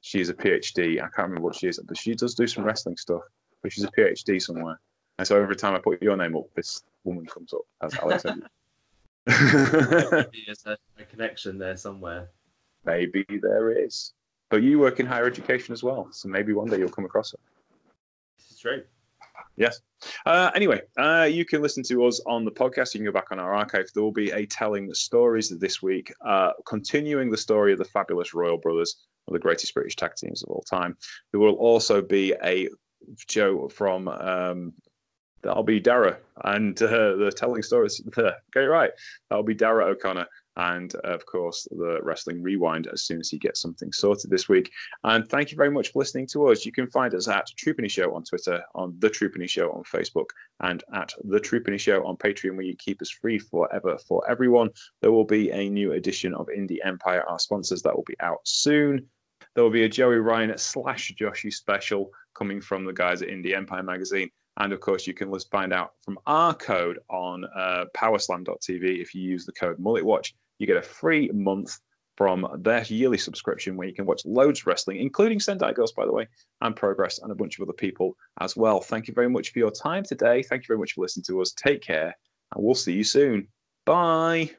she's a PhD. I can't remember what she is, but she does do some wrestling stuff. But she's a PhD somewhere. And so every time I put your name up, this woman comes up as Alex. [LAUGHS] There's a, a connection there somewhere. Maybe there is. But you work in higher education as well, so maybe one day you'll come across her. is true. Yes. Uh, anyway, uh, you can listen to us on the podcast. You can go back on our archive. There will be a telling stories this week, uh, continuing the story of the fabulous Royal Brothers, of the greatest British tag teams of all time. There will also be a Joe from um, that'll be Dara and uh, the telling stories. [LAUGHS] Get it right. That'll be Dara O'Connor and of course the wrestling rewind as soon as he gets something sorted this week and thank you very much for listening to us you can find us at Troopany show on twitter on the Troopany show on facebook and at the Troopany show on patreon where you keep us free forever for everyone there will be a new edition of indie empire our sponsors that will be out soon there will be a joey ryan slash joshy special coming from the guys at indie empire magazine and of course, you can find out from our code on uh, powerslam.tv. If you use the code MulletWatch, you get a free month from their yearly subscription where you can watch loads of wrestling, including Sendai Girls, by the way, and Progress, and a bunch of other people as well. Thank you very much for your time today. Thank you very much for listening to us. Take care, and we'll see you soon. Bye.